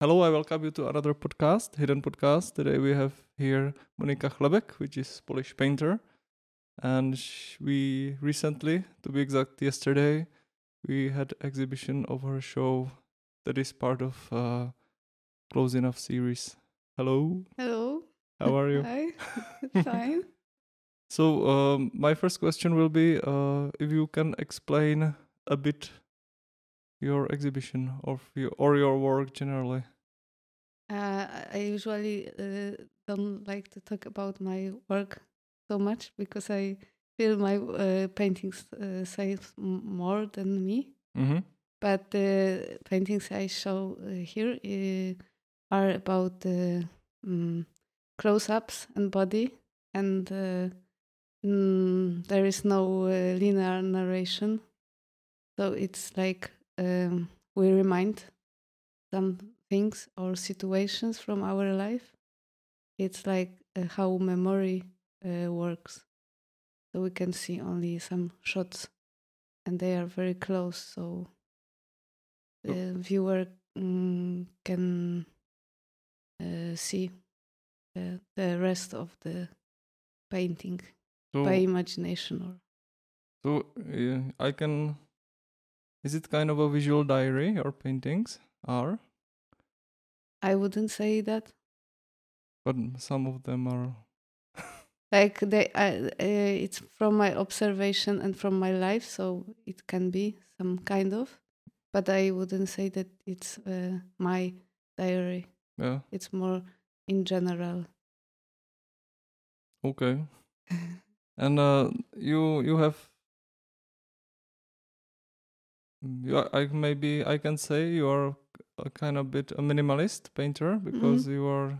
Hello, I welcome you to another podcast, Hidden Podcast. Today we have here Monika Chlebek, which is Polish painter. And we recently, to be exact, yesterday, we had exhibition of her show that is part of uh, Close Enough series. Hello, Hello. how are you? Hi. Fine. So um, my first question will be uh, if you can explain a bit your exhibition of your, or your work generally. Uh, I usually uh, don't like to talk about my work so much because I feel my uh, paintings uh, say more than me. Mm-hmm. But the paintings I show uh, here uh, are about uh, mm, close-ups and body, and uh, mm, there is no uh, linear narration. So it's like um, we remind some things or situations from our life. It's like uh, how memory uh, works. So we can see only some shots, and they are very close. So the viewer mm, can uh, see uh, the rest of the painting So, by imagination or so uh, I can. Is it kind of a visual diary? Your paintings are, I wouldn't say that. but some of them are. like they I, uh, it's from my observation and from my life so it can be some kind of but i wouldn't say that it's uh, my diary Yeah. it's more in general Okay. And uh, you you have. You are, I maybe I can say you are a kind of bit a minimalist painter because you are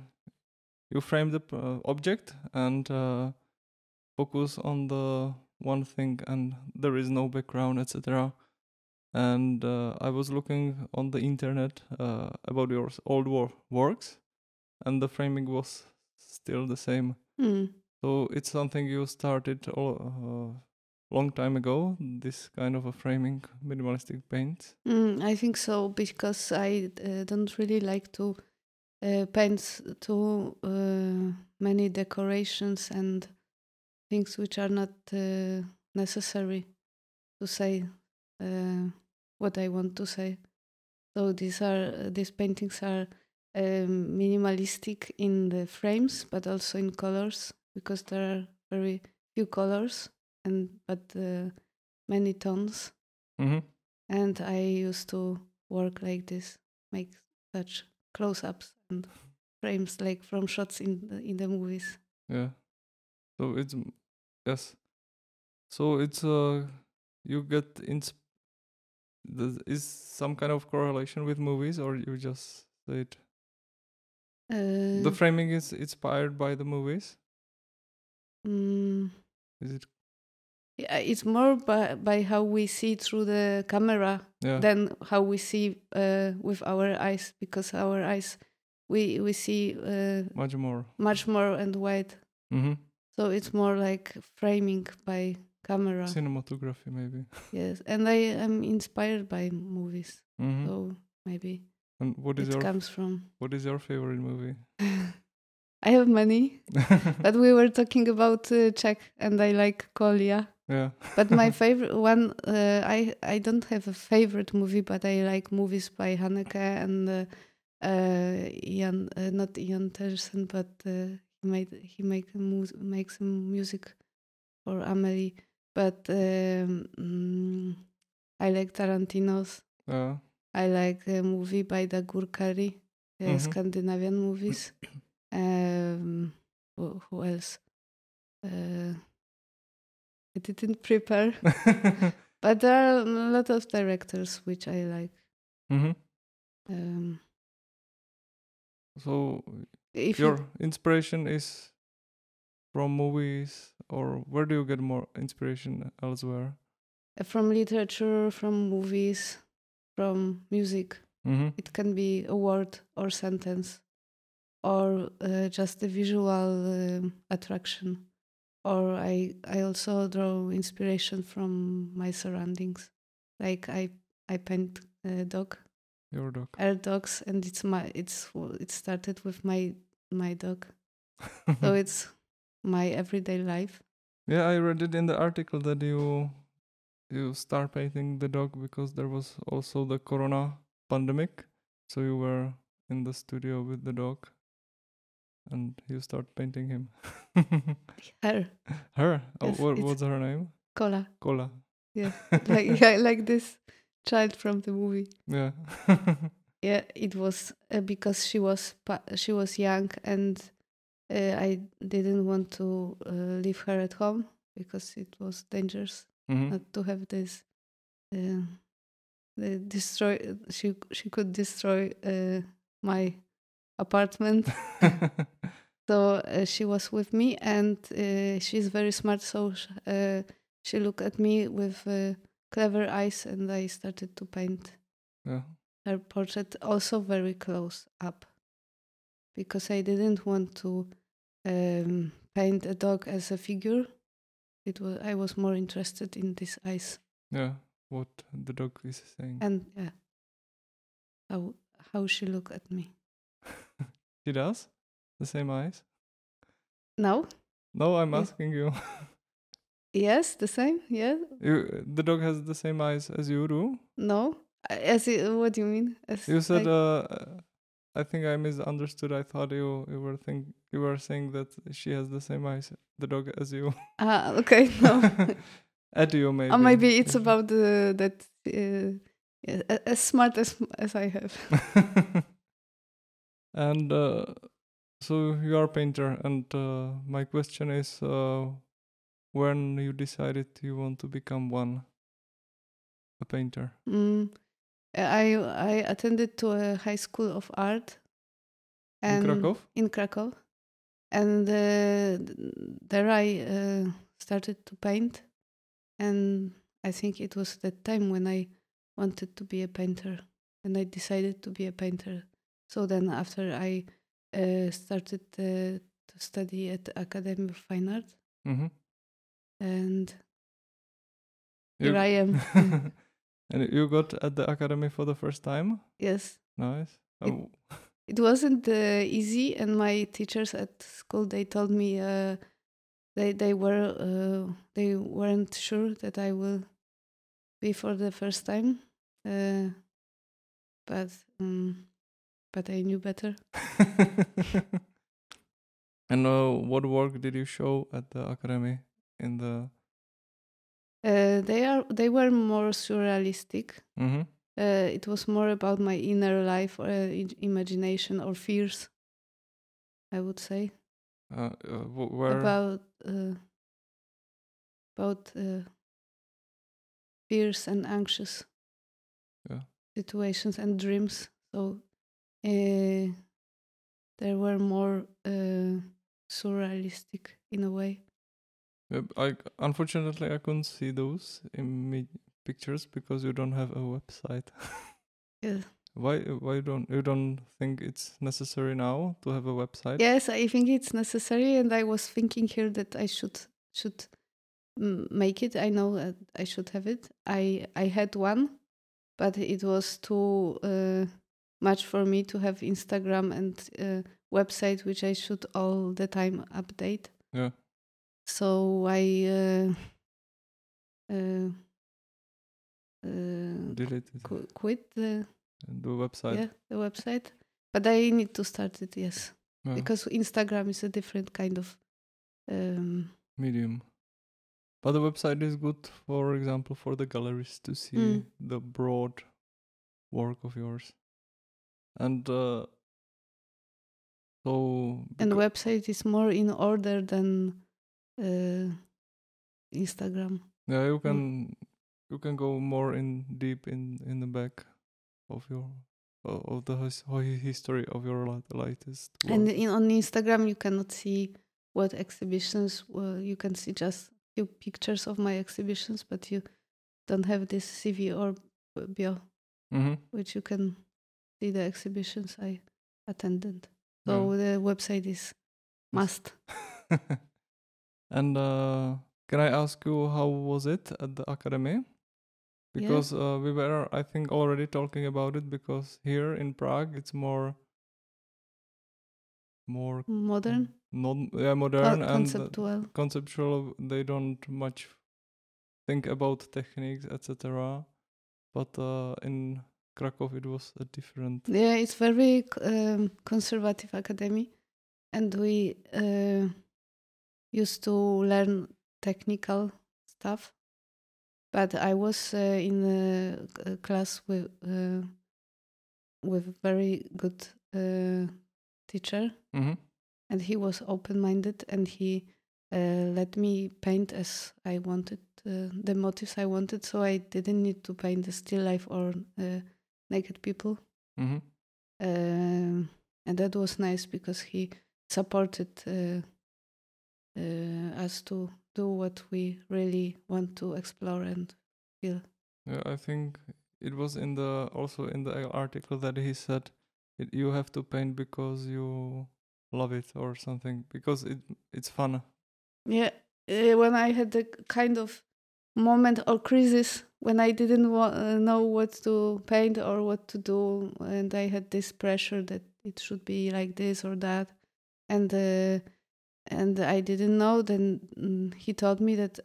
you frame the uh, object and uh, focus on the one thing and there is no background etc. And uh, I was looking on the internet uh, about your old wor- works, and the framing was still the same. Mm. So it's something you started a uh, long time ago. This kind of a framing, minimalistic paint. Mm, i think so because i uh, don't really like to uh, paint too uh, many decorations and things which are not uh, necessary to say uh, what I want to say. So these are these paintings are um, minimalistic in the frames, but also in colors because there are very few colors and but uh, many tones. Mm-hmm. And I used to work like this, make such close-ups and frames like from shots in the, in the movies. Yeah. So it's yes. So it's uh you get ins. Does, is some kind of correlation with movies, or you just say it? Uh, The framing is inspired by the movies. mm, Is it? It's more by, by how we see through the camera Yeah. than how we see uh, with our eyes because our eyes we we see uh, much more. much more and wide Mm-hmm. so it's more like framing by camera Cinematography, maybe. yes and i am inspired by movies Mm-hmm. so maybe and what is it your comes from what is your favorite movie? i have many but we were talking about uh, czech and i like kolia yeah. but my favorite one uh, i i don't have a favorite movie but i like movies by haneke and uh, uh ian uh, not Yann Tiersen, but uh, he made he make a mu- makes some music for amelie but um, mm, i like tarantino's Yeah. i like a movie by dagur kari uh, Mhm. scandinavian movies um who, who else uh, i didn't prepare but there are a lot of directors which I like. mm-hmm. Um, So if your you, inspiration is from movies, or where do you get more inspiration elsewhere? uh, from literature, from movies, from music, Mm-hmm. it can be a word or sentence, or uh, just a visual um, attraction. Or I I also draw inspiration from my surroundings, like I I paint a dog. Your dog. our dogs, and it's my it's it started with my my dog, so it's my everyday life. yeah, I read it in the article that you you start painting the dog because there was also the corona pandemic, so you were in the studio with the dog, and you start painting him. Her her. Oh, Yes, what, what's her name? Kola, Cola. Yeah. like yeah, like this child from the movie. Yeah. Yeah, it was uh, because she was pa- she was young, and uh, I didn't want to uh, leave her at home because it was dangerous Mhm. not to have this. Uh, the destroy. She she could destroy uh, my apartment. so uh, she was with me, and uh, she's very smart. So uh, she looked at me with uh, clever eyes, and I started to paint yeah. her portrait also very close up because I didn't want to um, paint a dog as a figure. It was I was more interested in these eyes Yeah. What the dog is saying. and yeah, how how she look at me. He does? The same eyes? No. No, I'm Yeah. asking you. yes, the same. Yeah, you. The dog has the same eyes as you do. no. As it, what do you mean? As You said, like- uh, I think I misunderstood. I thought you you were think you were saying that she has the same eyes, the dog, as you. ah, okay, no. At you, maybe. Or maybe it's about the that uh, as smart as as I have. And uh, so you are a painter, and uh, my question is, uh, when you decided you want to become one, a painter. Mm, I I attended to a high school of art In Krakow? in Krakow, and uh, there I uh, started to paint, and I think it was that time when I wanted to be a painter, and I decided to be a painter. So then after I uh, started uh, to study at the Academy of Fine Art, Mm-hmm. and here I am. and you got at the academy for the first time. yes. Nice. It- Oh, it wasn't uh, easy and my teachers at school they told me uh, they they were uh, they weren't sure that I will be for the first time uh, but um, but I knew better and uh, what work did you show at the academy? In the. uh, they are they were more surrealistic Mm-hmm. uh, it was more about my inner life or uh, imagination or fears I would say Uh, uh, wh- where? about uh, about uh, fears and anxious Yeah. situations and dreams. So uh, there were more uh, surrealistic in a way. Yep, I unfortunately I couldn't see those in pictures because you don't have a website. Yeah. why? Why don't you don't think it's necessary now to have a website? Yes, I think it's necessary, and I was thinking here that I should should make it. I know that I should have it. I I had one, but it was too uh, much for me to have Instagram and uh, website, which I should all the time update. Yeah. So I uh, uh, uh, Delete qu- quit the The website. yeah the website, but I need to start it. Yes Yeah. because Instagram is a different kind of um, medium. But the website is good, for example, for the galleries to see Mm. the broad work of yours. And uh, so and website is more in order than uh, Instagram. yeah, you can you can go more in deep in in the back of your of the his, history of your latest work. And in, on Instagram, you cannot see what exhibitions. Well, you can see just few pictures of my exhibitions, but you don't have this CV or b- bio, Mhm. which you can see the exhibitions I attended. So the website is must. and uh, can I ask you how was it at the academy? because uh, we were I think already talking about it because here in Prague it's more more Modern, non yeah modern and uh, conceptual. conceptual they don't much think about techniques etc but uh, in krakow it was a different Yeah, it's very um, conservative academy, and we uh, used to learn technical stuff. But I was uh, in a class with uh, with very good uh, teacher, hmm and he was open minded, and he uh, let me paint as I wanted uh, the motives I wanted. So I didn't need to paint the still life or uh, naked people. Hmm um, and that was nice because he supported uh, uh, us to do what we really want to explore and feel. yeah i think it was in the also in the article that he said it, you have to paint because you love it or something because it it's fun. Yeah, uh, when I had the kind of moment or crisis when I didn't wa- uh, know what to paint or what to do, and I had this pressure that it should be like this or that, and uh, and I didn't know. Then mm, he told me that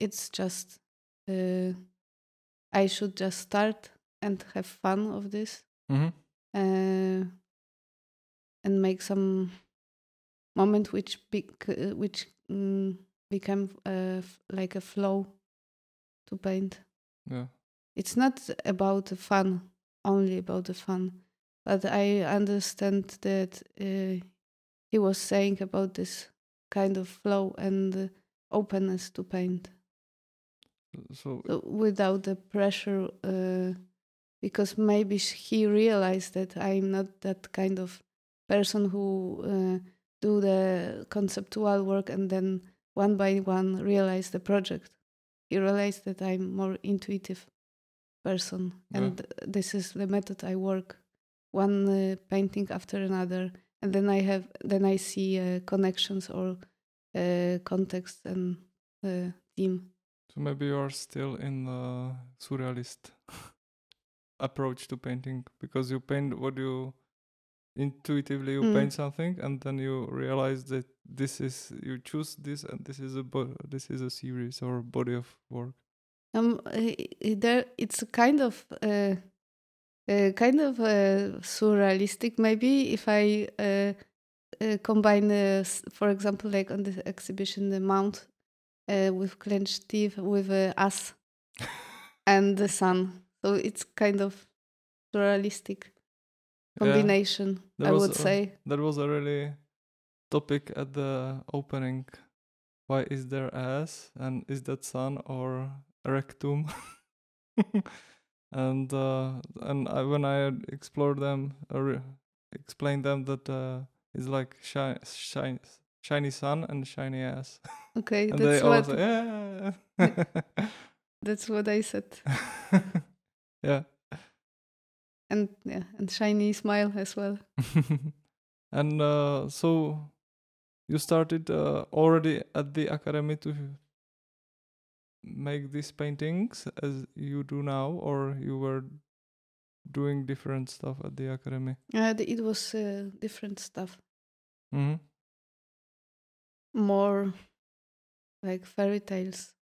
it's just uh, I should just start and have fun of this hmm uh, and make some moment which bec- uh, which mm, become uh, like a flow to paint. yeah It's not about the fun, only about the fun, but I understand that uh, he was saying about this kind of flow and openness to paint so so without the pressure uh, because maybe he realized that i'm not that kind of person who uh, do the conceptual work and then one by one realize the project he realized that i'm more intuitive person Yeah. and this is the method i work one uh, painting after another and then i have then i see uh, connections or uh, context and uh, theme So maybe you are still in the surrealist approach to painting because you paint what you intuitively you Mm. paint something and then you realize that this is you choose this and this is a bo- this is a series or body of work. Um, there it's kind of uh, uh, kind of uh, surrealistic. Maybe if I uh, uh, combine, uh, for example, like on the exhibition, the mount uh, with clenched teeth with uh, us and the sun. So it's kind of surrealistic combination. there I would a- say. that was a really topic at the opening. Why is there ass and is that sun or rectum? and uh, and I, when I had explored them, or explained them that uh, it's like shine, shine, shiny sun and shiny ass, Okay, that's what say, yeah, that's what I said. yeah. And yeah, and shiny smile as well. and uh, so you started uh, already at the academy to make these paintings as you do now or you were doing different stuff at the academy Uh, the- it was uh, different stuff. mm-hmm. more like fairy tales,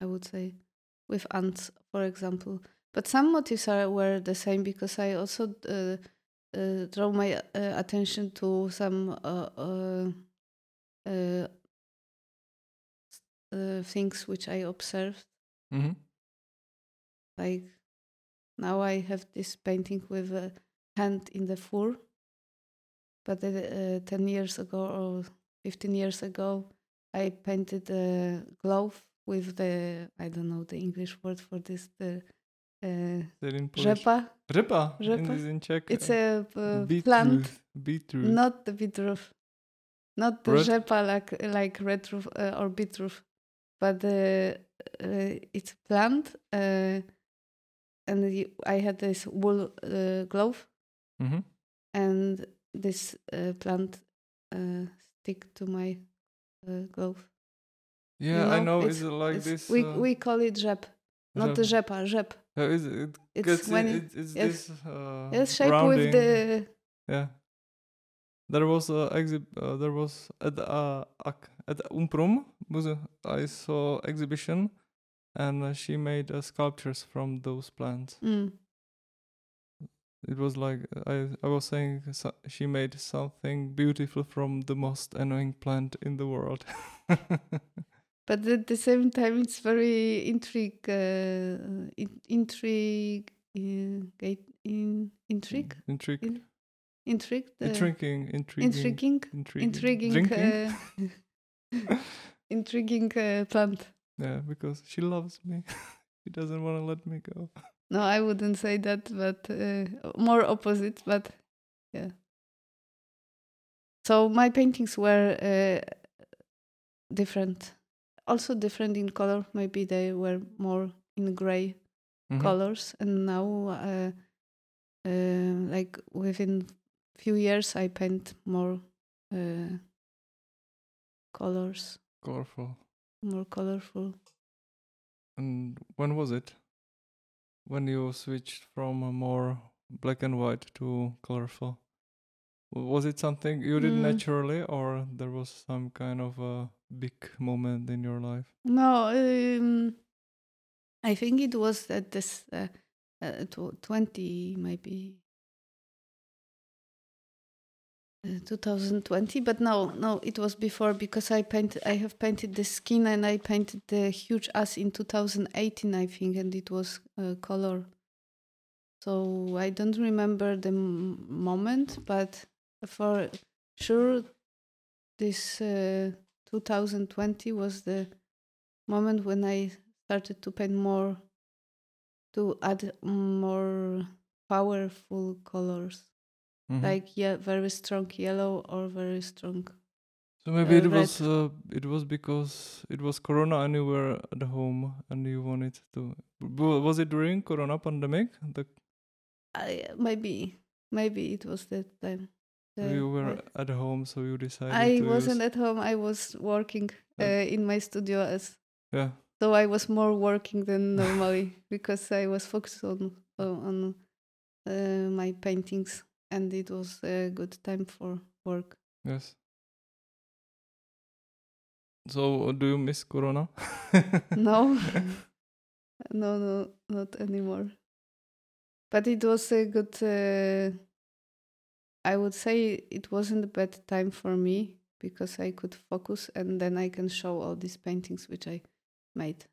I would say, with ants, for example. But some motifs are were the same because I also uh, uh, draw my uh, attention to some uh, uh, things which I observed. Mm-hmm. Like now I have this painting with a hand in the fur, but uh, uh, ten years ago or fifteen years ago, I painted a glove with the I don't know the English word for this the uh, rzepa. Rzepa. Rzepa. In, in Czech. It's uh, a uh, beetroot. plant, Beetroot. not the beetroot, not the Red- rzepa like like red roof uh, or beetroot, but the uh, it's plant. Uh, and you, I had this wool uh, glove, mm-hmm. and this uh, plant uh, stick to my uh, glove. Yeah, I know, know. it's- It's, like this. we we call it rzep. not the rzepa, rzep. Yeah, it's, it It's when it, it- it's yes. this uh, Yes, shape rounding. with the yeah. There was a exhib. Uh, there was at uh, ac- at Umprum. I saw exhibition, and uh, she made uh, sculptures from those plants. mm, It was like I I was saying so, she made something beautiful from the most annoying plant in the world. but at the same time it's very intrigue uh, in, intrigue uh, in, intrigue Intrigue. In- intrigue Intriguing. Intriguing. intriguing Intriguing. intriguing uh, intriguing uh, plant Yeah, because she loves me. she doesn't want to let me go. no i wouldn't say that but uh, more opposite but yeah so my paintings were uh, different also different in color maybe they were more in gray Mhm. colors and now uh, uh, like within few years i paint more uh, colors Colorful. more colorful And when was it? When you switched from a more black and white to colorful? Was it something you did Mm. naturally, or there was some kind of a big moment in your life? no um, i think it was at this uh, uh, tw- 20 maybe 2020 but no no it was before because i painted i have painted the skin and i painted the huge ass in 2018 i think and it was uh, color. So i don't remember the moment but for sure this uh, 2020 was the moment when i started to paint more to add more powerful colors Mhm. like yeah very strong yellow or very strong so maybe uh, it red. was uh, it was because it was Corona and you were at home and you wanted to. Was it during Corona pandemic? The I, maybe maybe it was that time The- you were at home, so you decided. I wasn't at home. I was working Uh, in my studio as Yeah. so I was more working than normally because I was focused on on, on uh, my paintings and it was a good time for work. Yes. So, do you miss Corona? No, no, no, not anymore. But it was a good. Uh, I would say it wasn't a bad time for me because I could focus and then I can show all these paintings which I made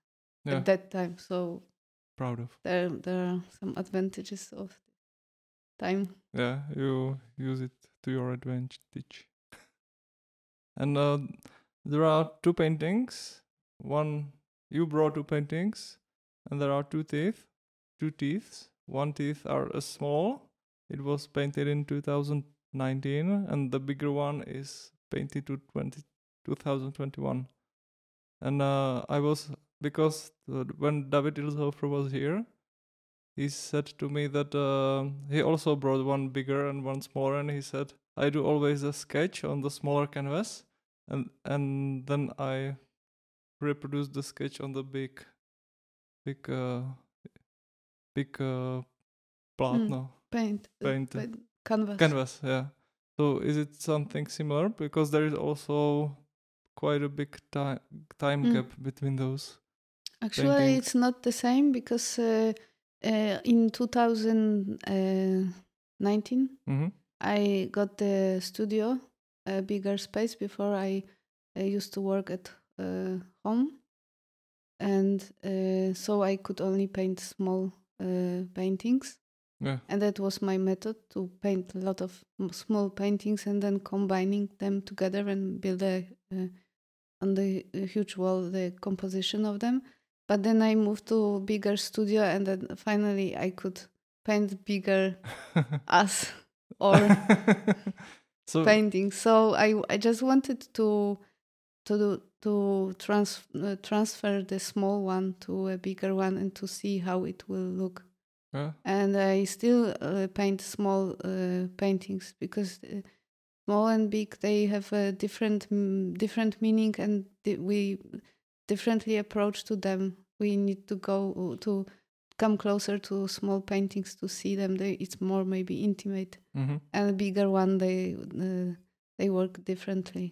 Yeah, at that time. So proud of. there there are some advantages of time. Yeah, you use it to your advantage. And uh, there are two paintings. One you brought two paintings, and there are two teeth, two teeth. One teeth are uh, small. It was painted in 2019, and the bigger one is painted to 20, 2021. And uh, I was because when David Ilshofer was here, he said to me that uh, he also brought one bigger and one smaller, and he said, "I do always a sketch on the smaller canvas, and and then I reproduce the sketch on the big, big, uh, big uh, platno Paint, uh, Paint. paint canvas. canvas." Yeah. So is it something similar? Because there is also quite a big time time Mm. gap between those. Actually, paintings. it's not the same because uh, uh, in 2019 Mm-hmm. I got the studio, a bigger space. Before I, I used to work at uh, home, and uh, so I could only paint small uh, paintings. Yeah. And that was my method to paint a lot of small paintings and then combining them together and build a uh, on the uh, huge wall the composition of them. But then I moved to bigger studio and then finally I could paint bigger us or so painting. So I I just wanted to to do, to trans uh, transfer the small one to a bigger one and to see how it will look. yeah. And I still uh, paint small uh, paintings because uh, small and big they have a different different meaning and we differently approach to them. we need to go to come closer to small paintings to see them. They, it's more maybe intimate, Mm-hmm. and a bigger one they uh, they work differently.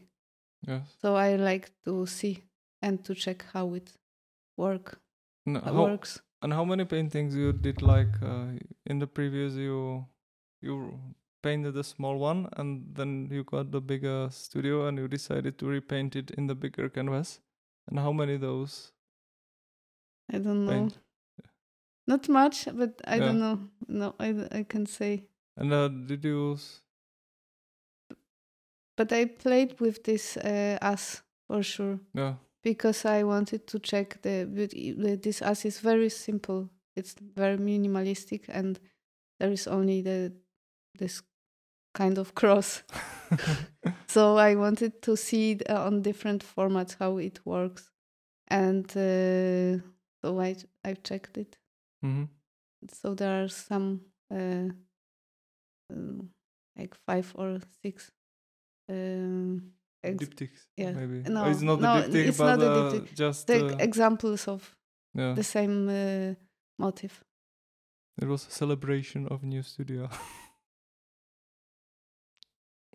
Yes. So I like to see and to check how it work how, works. and how many paintings you did like uh, in the previous you you painted a small one and then you got the bigger studio and you decided to repaint it in the bigger canvas. And how many those I don't know. paint? Not much, but I Yeah. don't know. No, I I can say. And uh, did you s- But I played with this uh, as for sure yeah because I wanted to check the. But this as is very simple. It's very minimalistic, and there is only the this kind of cross. so I wanted to see uh, on different formats how it works, and uh, so I I checked it. hmm So there are some uh, um, like five or six. Um, ex- diptychs yeah. maybe No, Oh, it's not no, a diptych it's but not a uh, diptych. just the uh, examples of yeah the same uh, motive. it was a celebration of new studio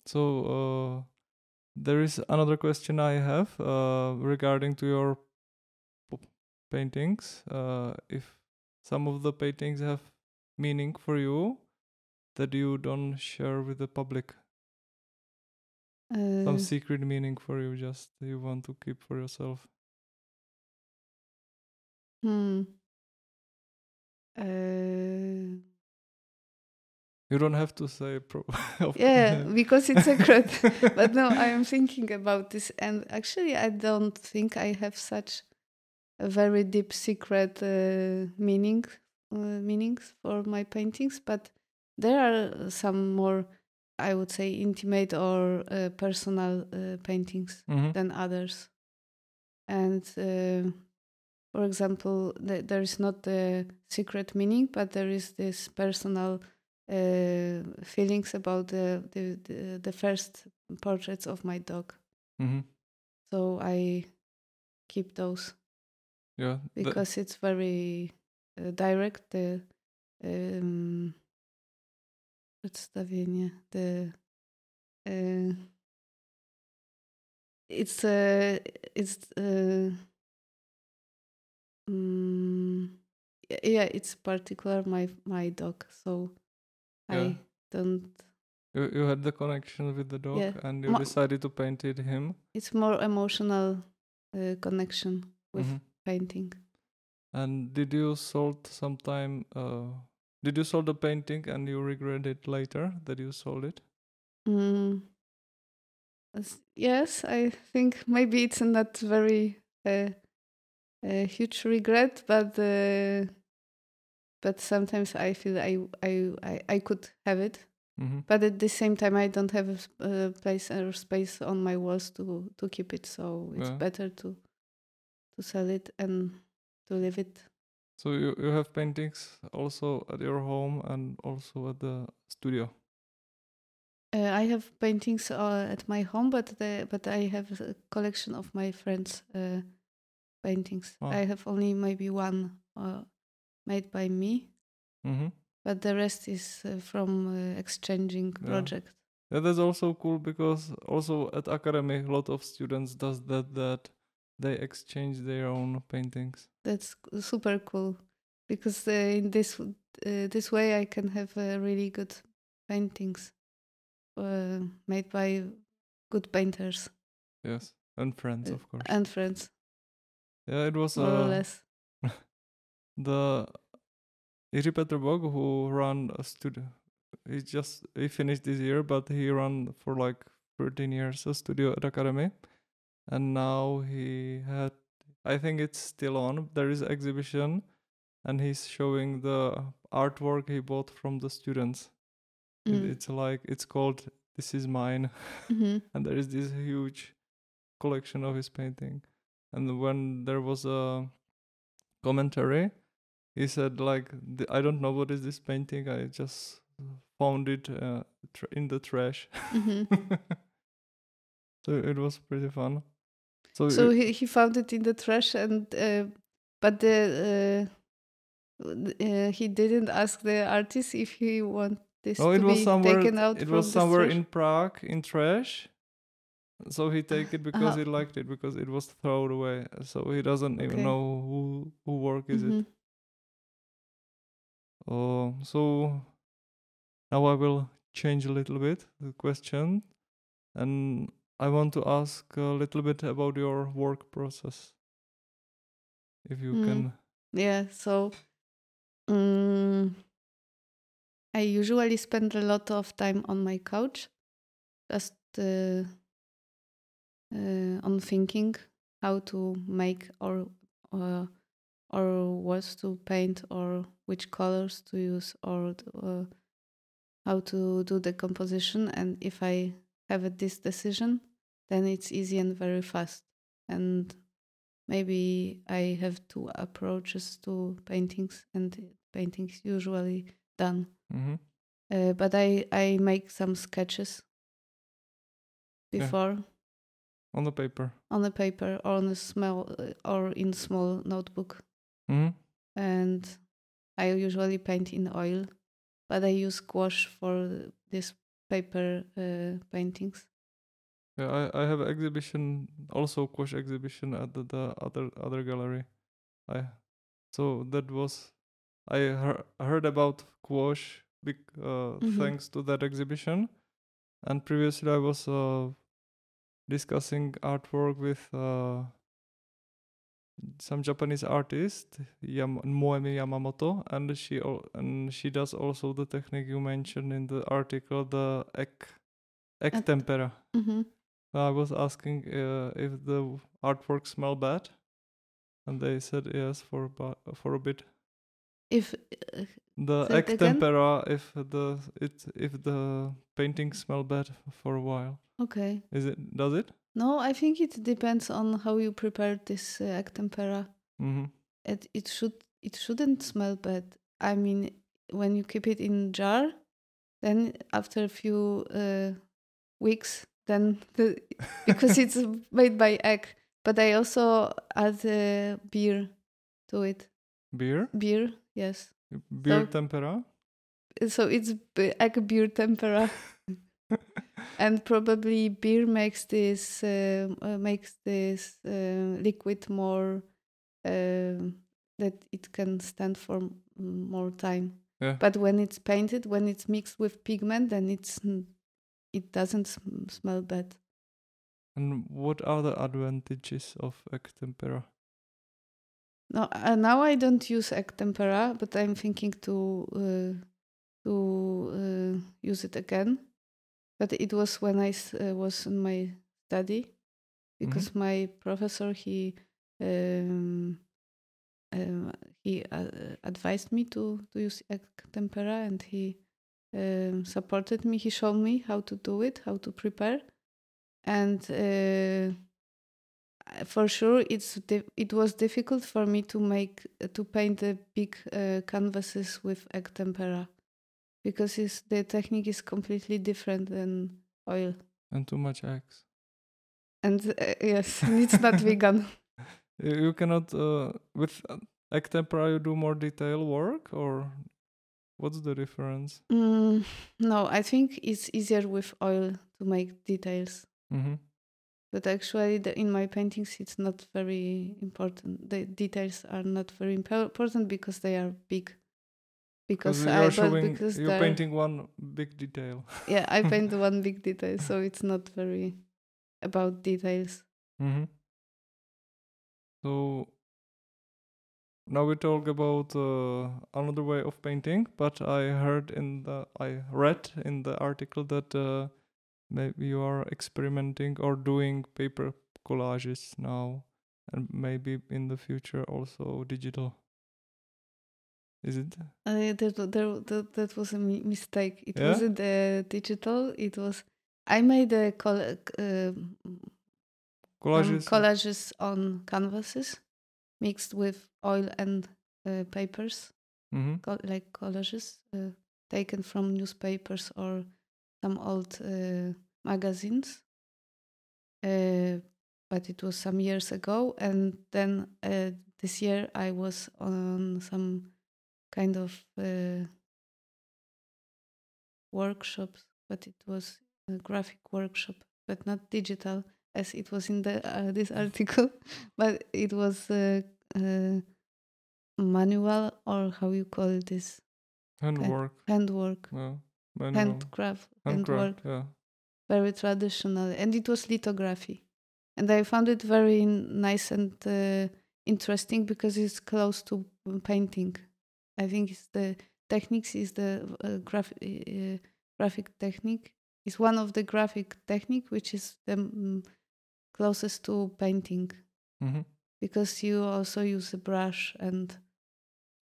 so uh, there is another question i have uh, regarding to your paintings. Uh, if some of the paintings have meaning for you that you don't share with the public. Uh, some secret meaning for you just you want to keep for yourself. Hmm. Uh, you don't have to say pro- yeah, because it's a secret. but no, I am thinking about this, and actually, I don't think I have such a very deep secret uh, meaning uh, meanings for my paintings. But there are some more, I would say, intimate or uh, personal uh, paintings Mhm. than others. And uh, for example, th- there is not the secret meaning, but there is this personal uh, feelings about the, the the the first portraits of my dog. Mhm. So I keep those yeah because it's very uh, direct. The um, przedstawienie, the uh, it's uh, it's uh, y- yeah, it's particular my my dog. So. I don't. You you had the connection with the dog Yeah. and you Ma- decided to paint it him. It's more emotional uh, connection with Mhm. painting. And did you sold sometime uh did you sold the painting and you regret it later that you sold it? Mm. Yes, I think maybe it's not very uh, a huge regret, but uh, but sometimes I feel I I I, I could have it, Mm-hmm. but at the same time I don't have a place or space on my walls to to keep it, so it's Yeah. better to to sell it and to leave it. So you, you have paintings also at your home and also at the studio. Uh, I have paintings uh, at my home, but the, but I have a collection of my friends' uh, paintings. Wow. I have only maybe one uh, made by me, Mm-hmm. but the rest is uh, from uh, exchanging Yeah. project. Yeah, that's also cool because also at academy a lot of students does that that they exchange their own paintings. That's super cool because uh, in this uh, this way I can have uh, really good paintings uh, made by good painters Yes. And friends of course. and friends, yeah, it was more or less. The Jiří Petrbok who ran a studio. He just he finished this year, but he ran for like 13 years a studio at Academy, and now he had. I think it's still on. There is exhibition, and he's showing the artwork he bought from the students. It- Mm. It's like it's called "This Is Mine," Mhm. and there is this huge collection of his painting. And when there was a commentary, he said like, "The- "I don't know what is this painting. I just found it uh, tr- in the trash." Mhm. so it was pretty fun. So, So it- he, he found it in the trash and uh, but the uh, uh, he didn't ask the artist if he want this oh, to be taken out. It was somewhere in Prague in trash. So he take it because Uh-huh. he liked it because it was thrown away. So he doesn't even know who who work is it. Oh, so now I will change a little bit the question, and I want to ask a little bit about your work process. If you Mm. can, Yeah, so mm, I usually spend a lot of time on my couch, just uh, uh, on thinking how to make or uh, or what to paint or which colors to use or uh, how to do the composition. And if I have a, this decision, then it's easy and very fast. And maybe I have two approaches to paintings, and paintings usually done. hmm Uh, but I I make some sketches Yeah. before on the paper. on a paper or on a small or in small notebook, hmm and I usually paint in oil, but I use gouache for these paper uh, paintings. Yeah, I, I have an exhibition, also gouache exhibition at the, the other other gallery. I so that was I heard, heard about gouache big uh, Mhm. thanks to that exhibition, and previously I was uh, discussing artwork with uh, some Japanese artist Yam- Moemi Yamamoto, and she al- and she does also the technique you mentioned in the article, the egg egg At- tempera. hmm I was asking uh, if the artwork smell bad, and they said yes for ba- for a bit. If uh, The egg again? tempera, if the it if the painting smell bad for a while, okay, is it does it? No, I think it depends on how you prepare this uh, egg tempera. Mm-hmm. it it should it shouldn't smell bad. I mean, when you keep it in jar, then after a few uh, weeks, then the because it's made by egg. But I also add uh, beer to it. Beer, Beer, yes. beer So- tempera. So it's egg beer tempera, and probably beer makes this uh, uh, makes this uh, liquid more um that it can stand for more time. Yeah. But when it's painted, when it's mixed with pigment, then it's it doesn't sm- smell bad. And what are the advantages of egg tempera? No, uh, now I don't use egg tempera, but I'm thinking to uh, to uh, use it again. But it was when I uh, was in my study, because my professor he um, um, he uh, advised me to to use egg tempera, and he um, supported me. He showed me how to do it, how to prepare, and. Uh, uh, for sure it's di- it was difficult for me to make to paint the big uh, canvases with egg tempera because it's, the technique is completely different than oil And too much eggs. and uh, yes it's not vegan You cannot uh, with uh, egg tempera. You do more detail work, or what's the difference? mm, no i think it's easier with oil to make details Mm-hmm. but actually the, in my paintings it's not very important the details are not very impo- important because they are big because I showing because you're painting one big detail. yeah i paint one big detail so it's not very about details Mm-hmm. So now we talk about uh, another way of painting, but I heard in the I read in the article that uh, maybe you are experimenting or doing paper collages now, and maybe in the future also digital. Is it? uh, that, that, that was a mistake it Yeah? wasn't uh, digital it was i made a col- uh, um, Collages. collages on canvases mixed with oil and uh, papers mm-hmm. like collages uh, taken from newspapers or some old uh, magazines. Uh, but it was some years ago, and then uh, this year I was on some kind of uh, workshops, but it was a graphic workshop, but not digital as it was in the uh, this article, but it was uh, uh, manual or how you call this Handwork. handwork, Yeah. Manual. handcraft, handwork, Handcraft. Yeah. very traditional, and it was lithography, and I found it very nice and uh, interesting because it's close to painting. I think it's the techniques is the uh, graphic uh, graphic technique is one of the graphic technique which is the mm, closest to painting hmm because you also use a brush and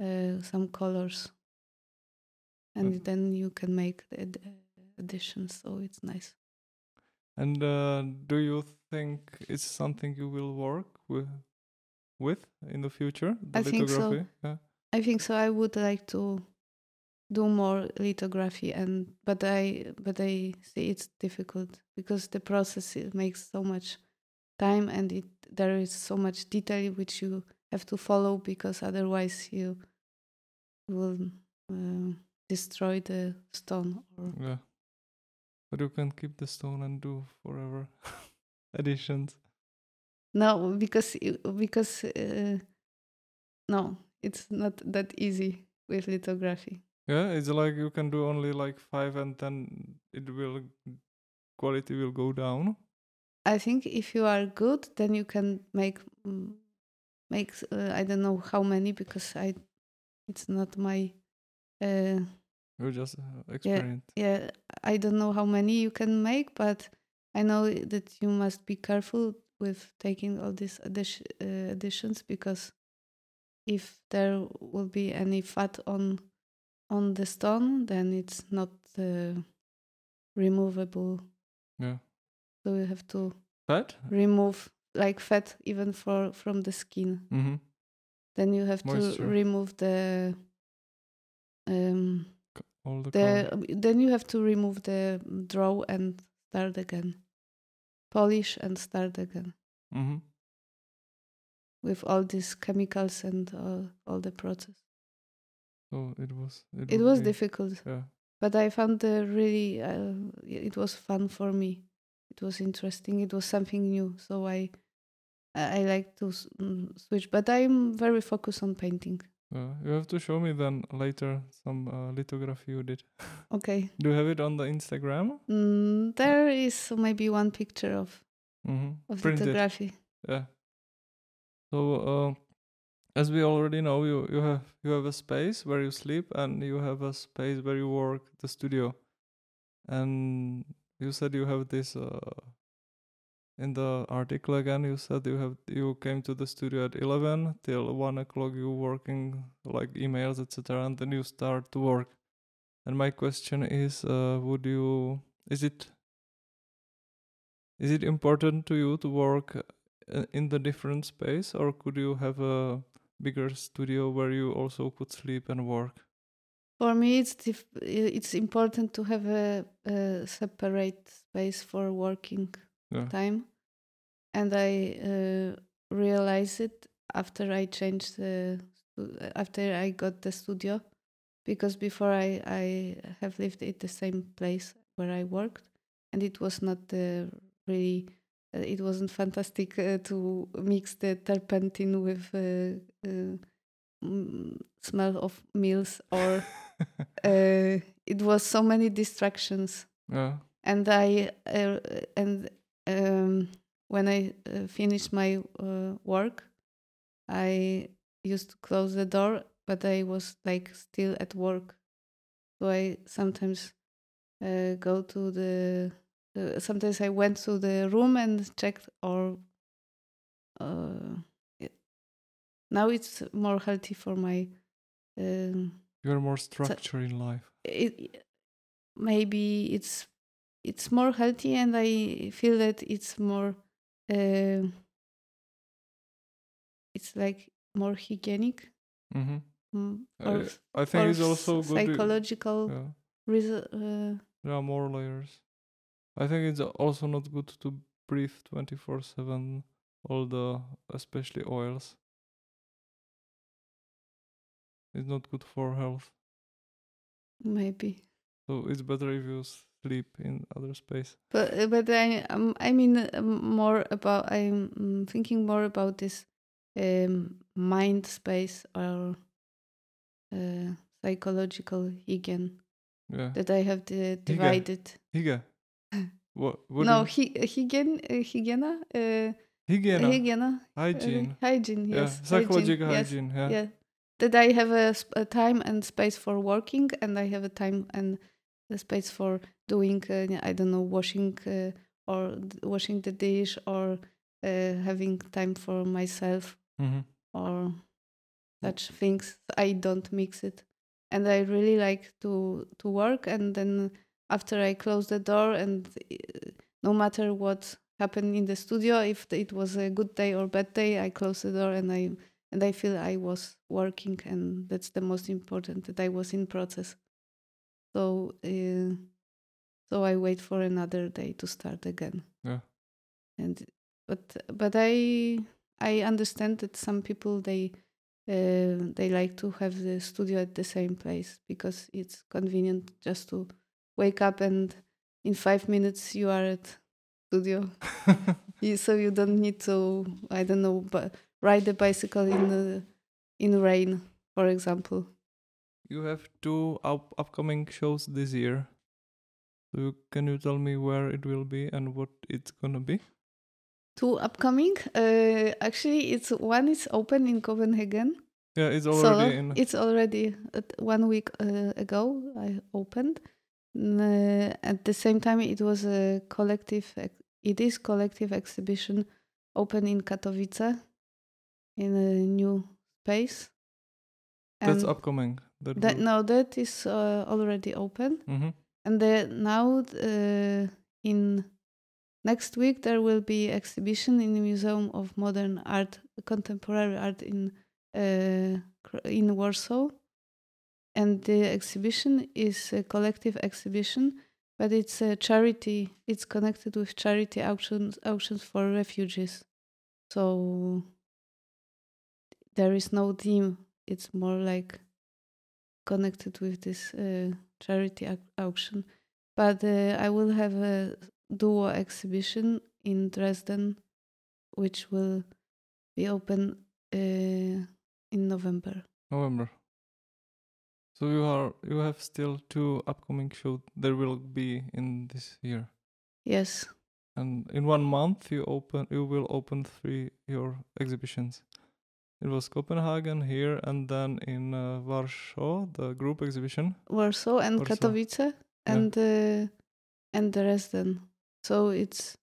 uh, some colors and Mm. then you can make the ad- additions so it's nice And uh, do you think it's something you will work with with in the future? The I think so. lithography? Yeah. I think so i would like to do more lithography and but i but i see it's difficult because the process it makes so much time and it there is so much detail which you have to follow because otherwise you will uh, destroy the stone or Yeah. But you can keep the stone and do forever additions. no because because uh, no it's not that easy with lithography Yeah, it's like you can do only like five and then it will quality will go down. I think if you are good, then you can make mm, make uh, I don't know how many because I it's not my uh, You just uh, experiment. yeah I don't know how many you can make, but I know that you must be careful with taking all these uh, additions because if there will be any fat on on the stone, then it's not uh, removable. Yeah. So you have to Fat? remove like fat even for from the skin Mm-hmm. then you have Moisture. to remove the um All the, the then you have to remove the draw and start again polish and start again Mm-hmm. With all these chemicals and all, all the process So it was. It, it was difficult Yeah. but i found really uh, it was fun for me it was interesting it was something new so i i like to s- mm, switch but i'm very focused on painting Uh, you have to show me then later some uh, lithography you did. okay Do you have it on the Instagram? Mm, there is maybe one picture of Mm-hmm. of Printed. photography. Yeah. So, uh, as we already know, you you have you have a space where you sleep, and you have a space where you work, the studio. And you said you have this. Uh, in the article again, you said you have you came to the studio at eleven till one o'clock. You working like emails, etc., and then you start to work. And my question is, uh, would you? Is it? Is it important to you to work in the different space or could you have a bigger studio where you also could sleep and work For me, it's it's important to have a, a separate space for working yeah time, and I uh, realized it after I changed the after I got the studio, because before I I have lived at the same place where I worked, and it was not uh, really. Uh, it wasn't fantastic uh, to mix the turpentine with uh, uh, smell of meals or uh, it was so many distractions. Yeah. And i uh, and um, when i uh, finished my uh, work i used to close the door but i was like still at work. So i sometimes uh, go to the uh, sometimes i went to the room and checked or uh, it- now it's more healthy for my um, you're more structure in life. it maybe it's it's more healthy and i feel that it's more uh, it's like more hygienic mm-hmm. mm, I, or, I think it's also good psychological yeah. reason uh, there are more layers i think it's also not good to breathe 24 7 all the especially oils It's not good for health. maybe. So it's better if you sleep in other space. But uh, but I um, I mean um, more about I'm um, thinking more about this um, mind space or uh, psychological hygiene Yeah. that I have uh, divided. Hygge. What? what no, do hy- hygiene, uh, hygiena, uh, hygiene. uh, Hygiene. hygiene. yeah. Yes, Psychological hygiene, yes. Yeah. yeah. That I have a, sp- a time and space for working, and I have a time and a space for doing, uh, I don't know, washing uh, or washing the dish or uh, having time for myself Mhm. or such things. I don't mix it, and I really like to to work. And then after I close the door, and uh, no matter what happened in the studio, if it was a good day or bad day, I close the door and I and I feel I was working, and that's the most important that I was in process. So. Uh, so I wait for another day to start again. Yeah. And but but I I understand that some people they uh, they like to have the studio at the same place because it's convenient just to wake up and in five minutes you are at studio. You- so you don't need to I don't know but ride the bicycle in the in rain, for example. you have two up- upcoming shows this year. So can you tell me where it will be and what it's gonna be? Two upcoming. Uh, actually, it's one is open in Copenhagen. Yeah, it's So already in. it's already at one week uh, ago I opened. At the same time, it was a collective. It is collective exhibition open in Katowice, in a new space. That's upcoming. That, that no, that is uh, already open. Mhm. And the, now uh, in next week there will be exhibition in the Museum of Modern Art, Contemporary Art in uh, in Warsaw, and the exhibition is a collective exhibition, but it's a charity. It's connected with charity auctions auctions for refugees. So there is no theme. It's more like connected with this uh, charity au- auction. But uh, I will have a duo exhibition in Dresden, which will be open uh, in November. November. So you are you have still two upcoming shows there will be in this year. Yes, And in one month you open you will open three your exhibitions. It was Copenhagen here and then in uh, Warsaw the group exhibition. Warsaw and Warsaw. Katowice and uh, and Dresden. So it's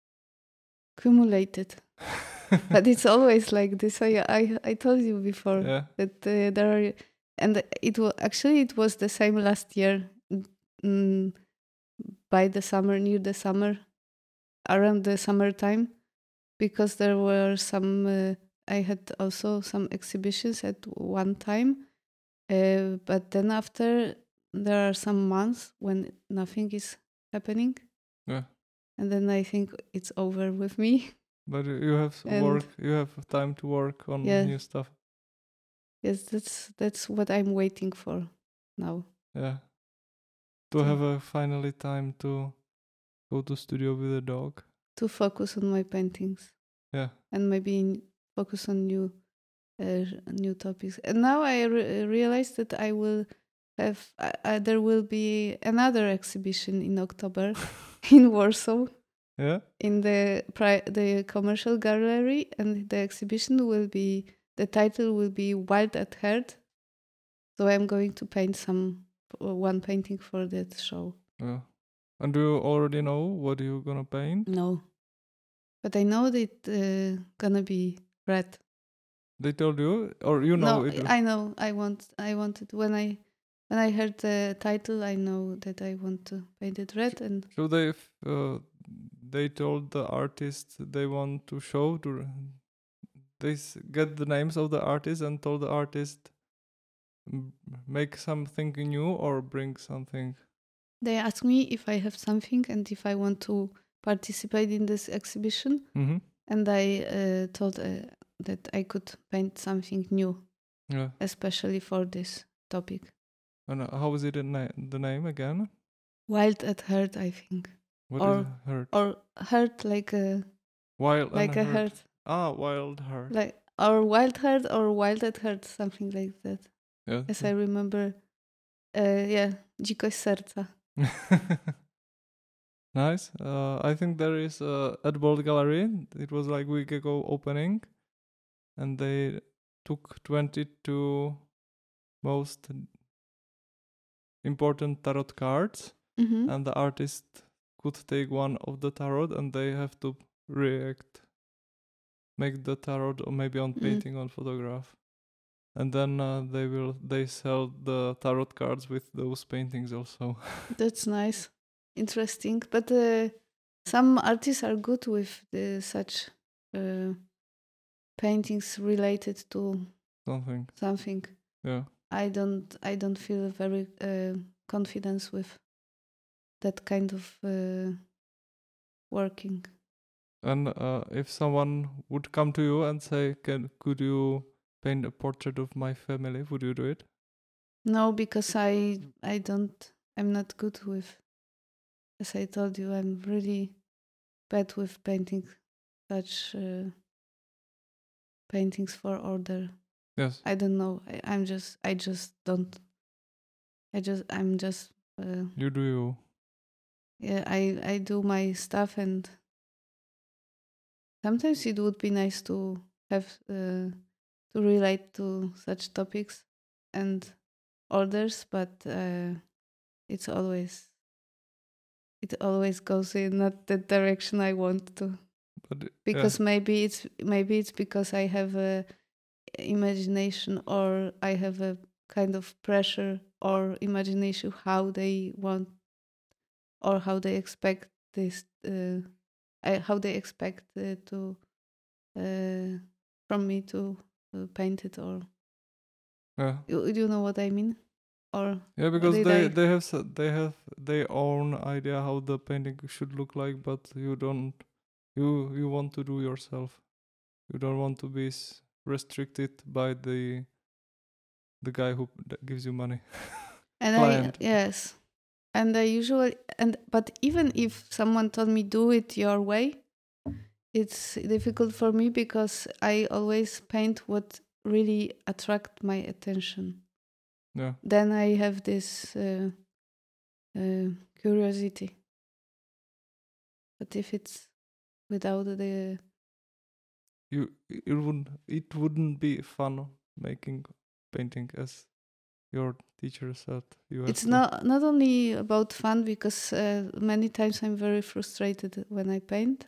cumulated, but it's always like this. I I, I told you before. yeah. that uh, there are and it was actually it was the same last year mm, by the summer near the summer around the summertime because there were some uh, i had also some exhibitions at one time uh, but then after there are some months when nothing is happening Yeah. and then i think it's over with me But you have And- work you have time to work on Yeah. new stuff. Yes that's that's what i'm waiting for now Yeah. To have a finally time to go to studio with a dog. to focus on my paintings Yeah. and maybe focus on new uh, new topics. And now I re- realize that I will have uh, uh, there will be another exhibition in October in Warsaw Yeah. in the pri- the commercial gallery, and the exhibition will be the title will be Wild at Heart. So I'm going to paint some uh, one painting for that show. Yeah. And do you already know what you're gonna paint? No, but I know that uh, gonna be red. They told you, or you know no, it? I know. I want. I wanted when I when I heard the title. I know that I want to paint it red, and So they uh, they told the artist they want to show to they get the names of the artists and told the artist make something new or bring something. they asked me if I have something and if I want to participate in this exhibition. Mm-hmm. And I uh, told uh, that I could paint something new, Yeah. especially for this topic. And uh, how is it in na- the name again? Wild at heart, I think, What is Or-? Hurt. or heart like a Wild like a heart, Ah, wild heart. like or wild heart or wild at heart, something like that. yeah. As I remember, uh, yeah, dzikość serca. nice. Uh, I think there is uh, at Bold Gallery. It was like a week ago opening, and they took 22 most important tarot cards, Mhm. and the artist could take one of the tarot, and they have to react, make the tarot, or maybe on Mm. painting, on photograph. And then uh, they will they sell the tarot cards with those paintings also. That's nice, interesting. But uh, some artists are good with the, such uh, paintings related to Something. something. Yeah. I don't. I don't feel very uh, confidence with that kind of uh, working. And uh, if someone would come to you and say, "Can could you paint a portrait of my family?" Would you do it? No, because I. I don't. I'm not good with. As I told you, I'm really bad with painting such uh, paintings for order. Yes. I don't know. I, I'm just. I just don't. I just. I'm just. Uh, You do you. yeah. I. I do my stuff, and sometimes it would be nice to have uh, to relate to such topics and orders, but uh, it's always. It always goes in not the direction I want to But uh, because maybe it's maybe it's because I have a imagination or I have a kind of pressure or imagination how they want or how they expect this uh, how they expect uh, to uh, from me to uh, paint it or yeah, you, you know what I mean or yeah, because did they they have they have their own idea how the painting should look like, but you don't. You you want to do yourself. You don't want to be s- restricted by the the guy who gives you money. and. I yes and I usually and but even if someone told me do it your way it's difficult for me because I always paint what really attract my attention yeah. then I have this uh, uh, curiosity but if it's without the you it wouldn't it wouldn't be fun making painting as your teacher said you it's not not only about fun because uh, many times I'm very frustrated when I paint,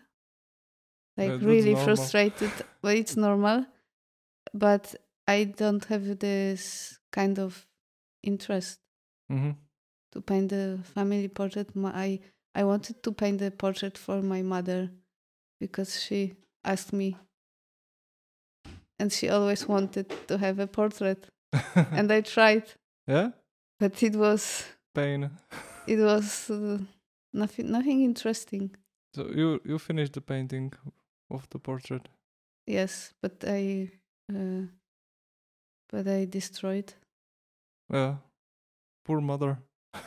like that's really frustrated. but it's normal, but I don't have this kind of interest Mhm. to paint the family portrait. My, I I wanted to paint the portrait for my mother because she asked me, and she always wanted to have a portrait, and I tried, yeah? But it was pain. it was uh, nothing nothing interesting. So you you finished the painting of the portrait? Yes but i uh, but i destroyed. Yeah. Poor mother.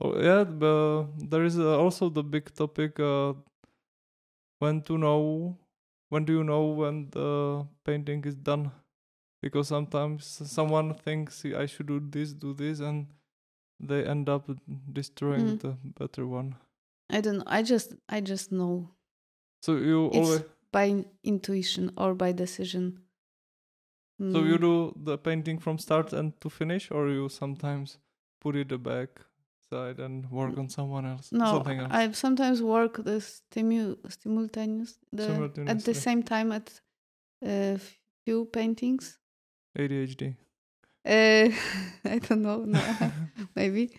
Oh yeah but there is uh, also the big topic uh when to know when do you know when the painting is done because sometimes someone thinks i should do this do this and they end up destroying Mm. the better one. I don't know i just i just know. So you It's- always by intuition or by decision. So you Mm, do the painting from start and to finish or you sometimes put it back side and work on someone else no something else? I sometimes work the stimu simultaneous the, at the same time at a few paintings adhd uh, i don't know no, maybe.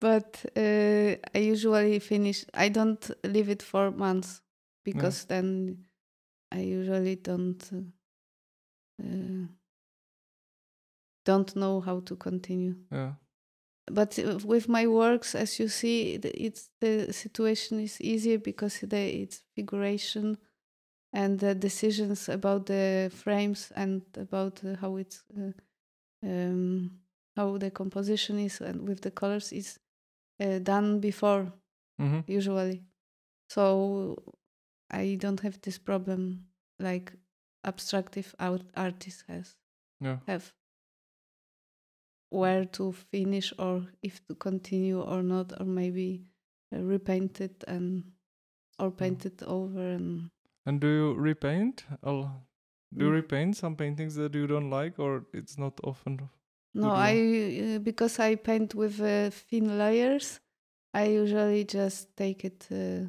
But uh, i usually finish i don't leave it for months because then i usually don't uh, uh, don't know how to continue. Yeah. But uh, with my works as you see it- it's the situation is easier because the, it's figuration and the decisions about the frames and about uh, how it's uh, um, how the composition is and with the colors is uh, done before hmm usually. So I don't have this problem like abstractive out artists has Yeah. have where to finish or if to continue or not or maybe uh, repaint it and or paint it over and And do you repaint? Al- Do you Mm. repaint some paintings that you don't like, or it's not often? no i uh, because i paint with uh, thin layers i usually just take it uh,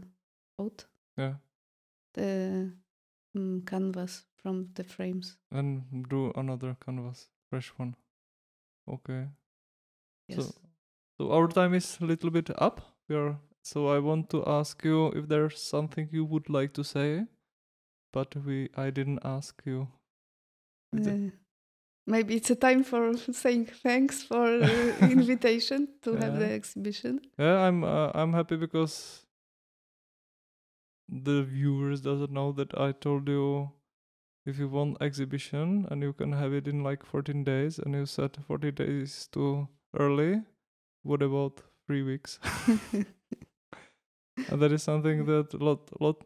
out Yeah. the um, canvas from the frames And do another canvas, fresh one. Okay. yes So, so our time is a little bit up. We are. So I want to ask you if there's something you would like to say, but we I didn't ask you. Uh, maybe it's a time for saying thanks for the invitation to have the exhibition. Yeah, I'm uh, I'm happy because the viewers doesn't know that I told you if you want exhibition and you can have it in like 14 days and you said 40 days too early. What about three weeks? and that is something that a lot lot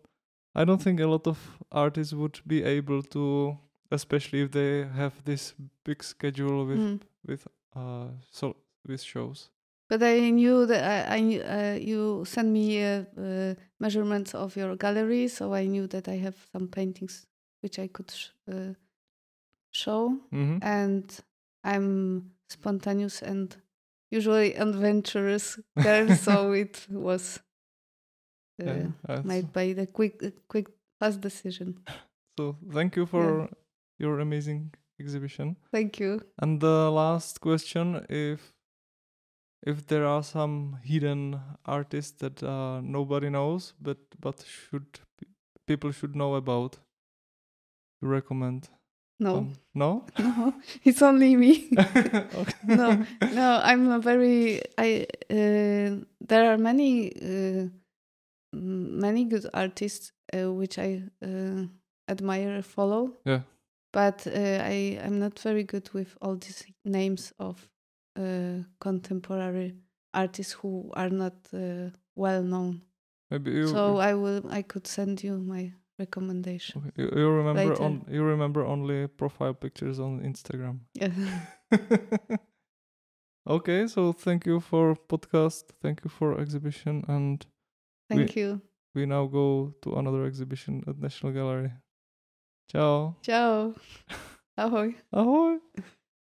I don't think a lot of artists would be able to, especially if they have this big schedule with Mm. with uh so with shows. But I knew that I, I uh, you sent me uh, uh, measurements of your gallery, so I knew that I have some paintings which I could sh- uh, show. Mm-hmm. And I'm spontaneous and usually adventurous girl, so it was Yeah, made by the quick, uh, quick, fast decision. so thank you for your amazing exhibition. Thank you. And the last question: if if there are some hidden artists that uh, nobody knows, but but should people should know about, you recommend? No, Um, no. no, it's only me. okay. no, no, I'm a very. I uh, there are many uh, many good artists uh, which I uh, admire, follow. Yeah. But uh, I I'm not very good with all these names of uh, contemporary artists who are not uh, well known. Maybe you. So I will. I could send you my recommendation. okay, you, you remember later. on you remember only profile pictures on Instagram. Yeah. okay, so thank you for podcast. Thank you for exhibition, and Thank you. we now go to another exhibition at National Gallery. Ciao. Ciao. Ahoy. Ahoy.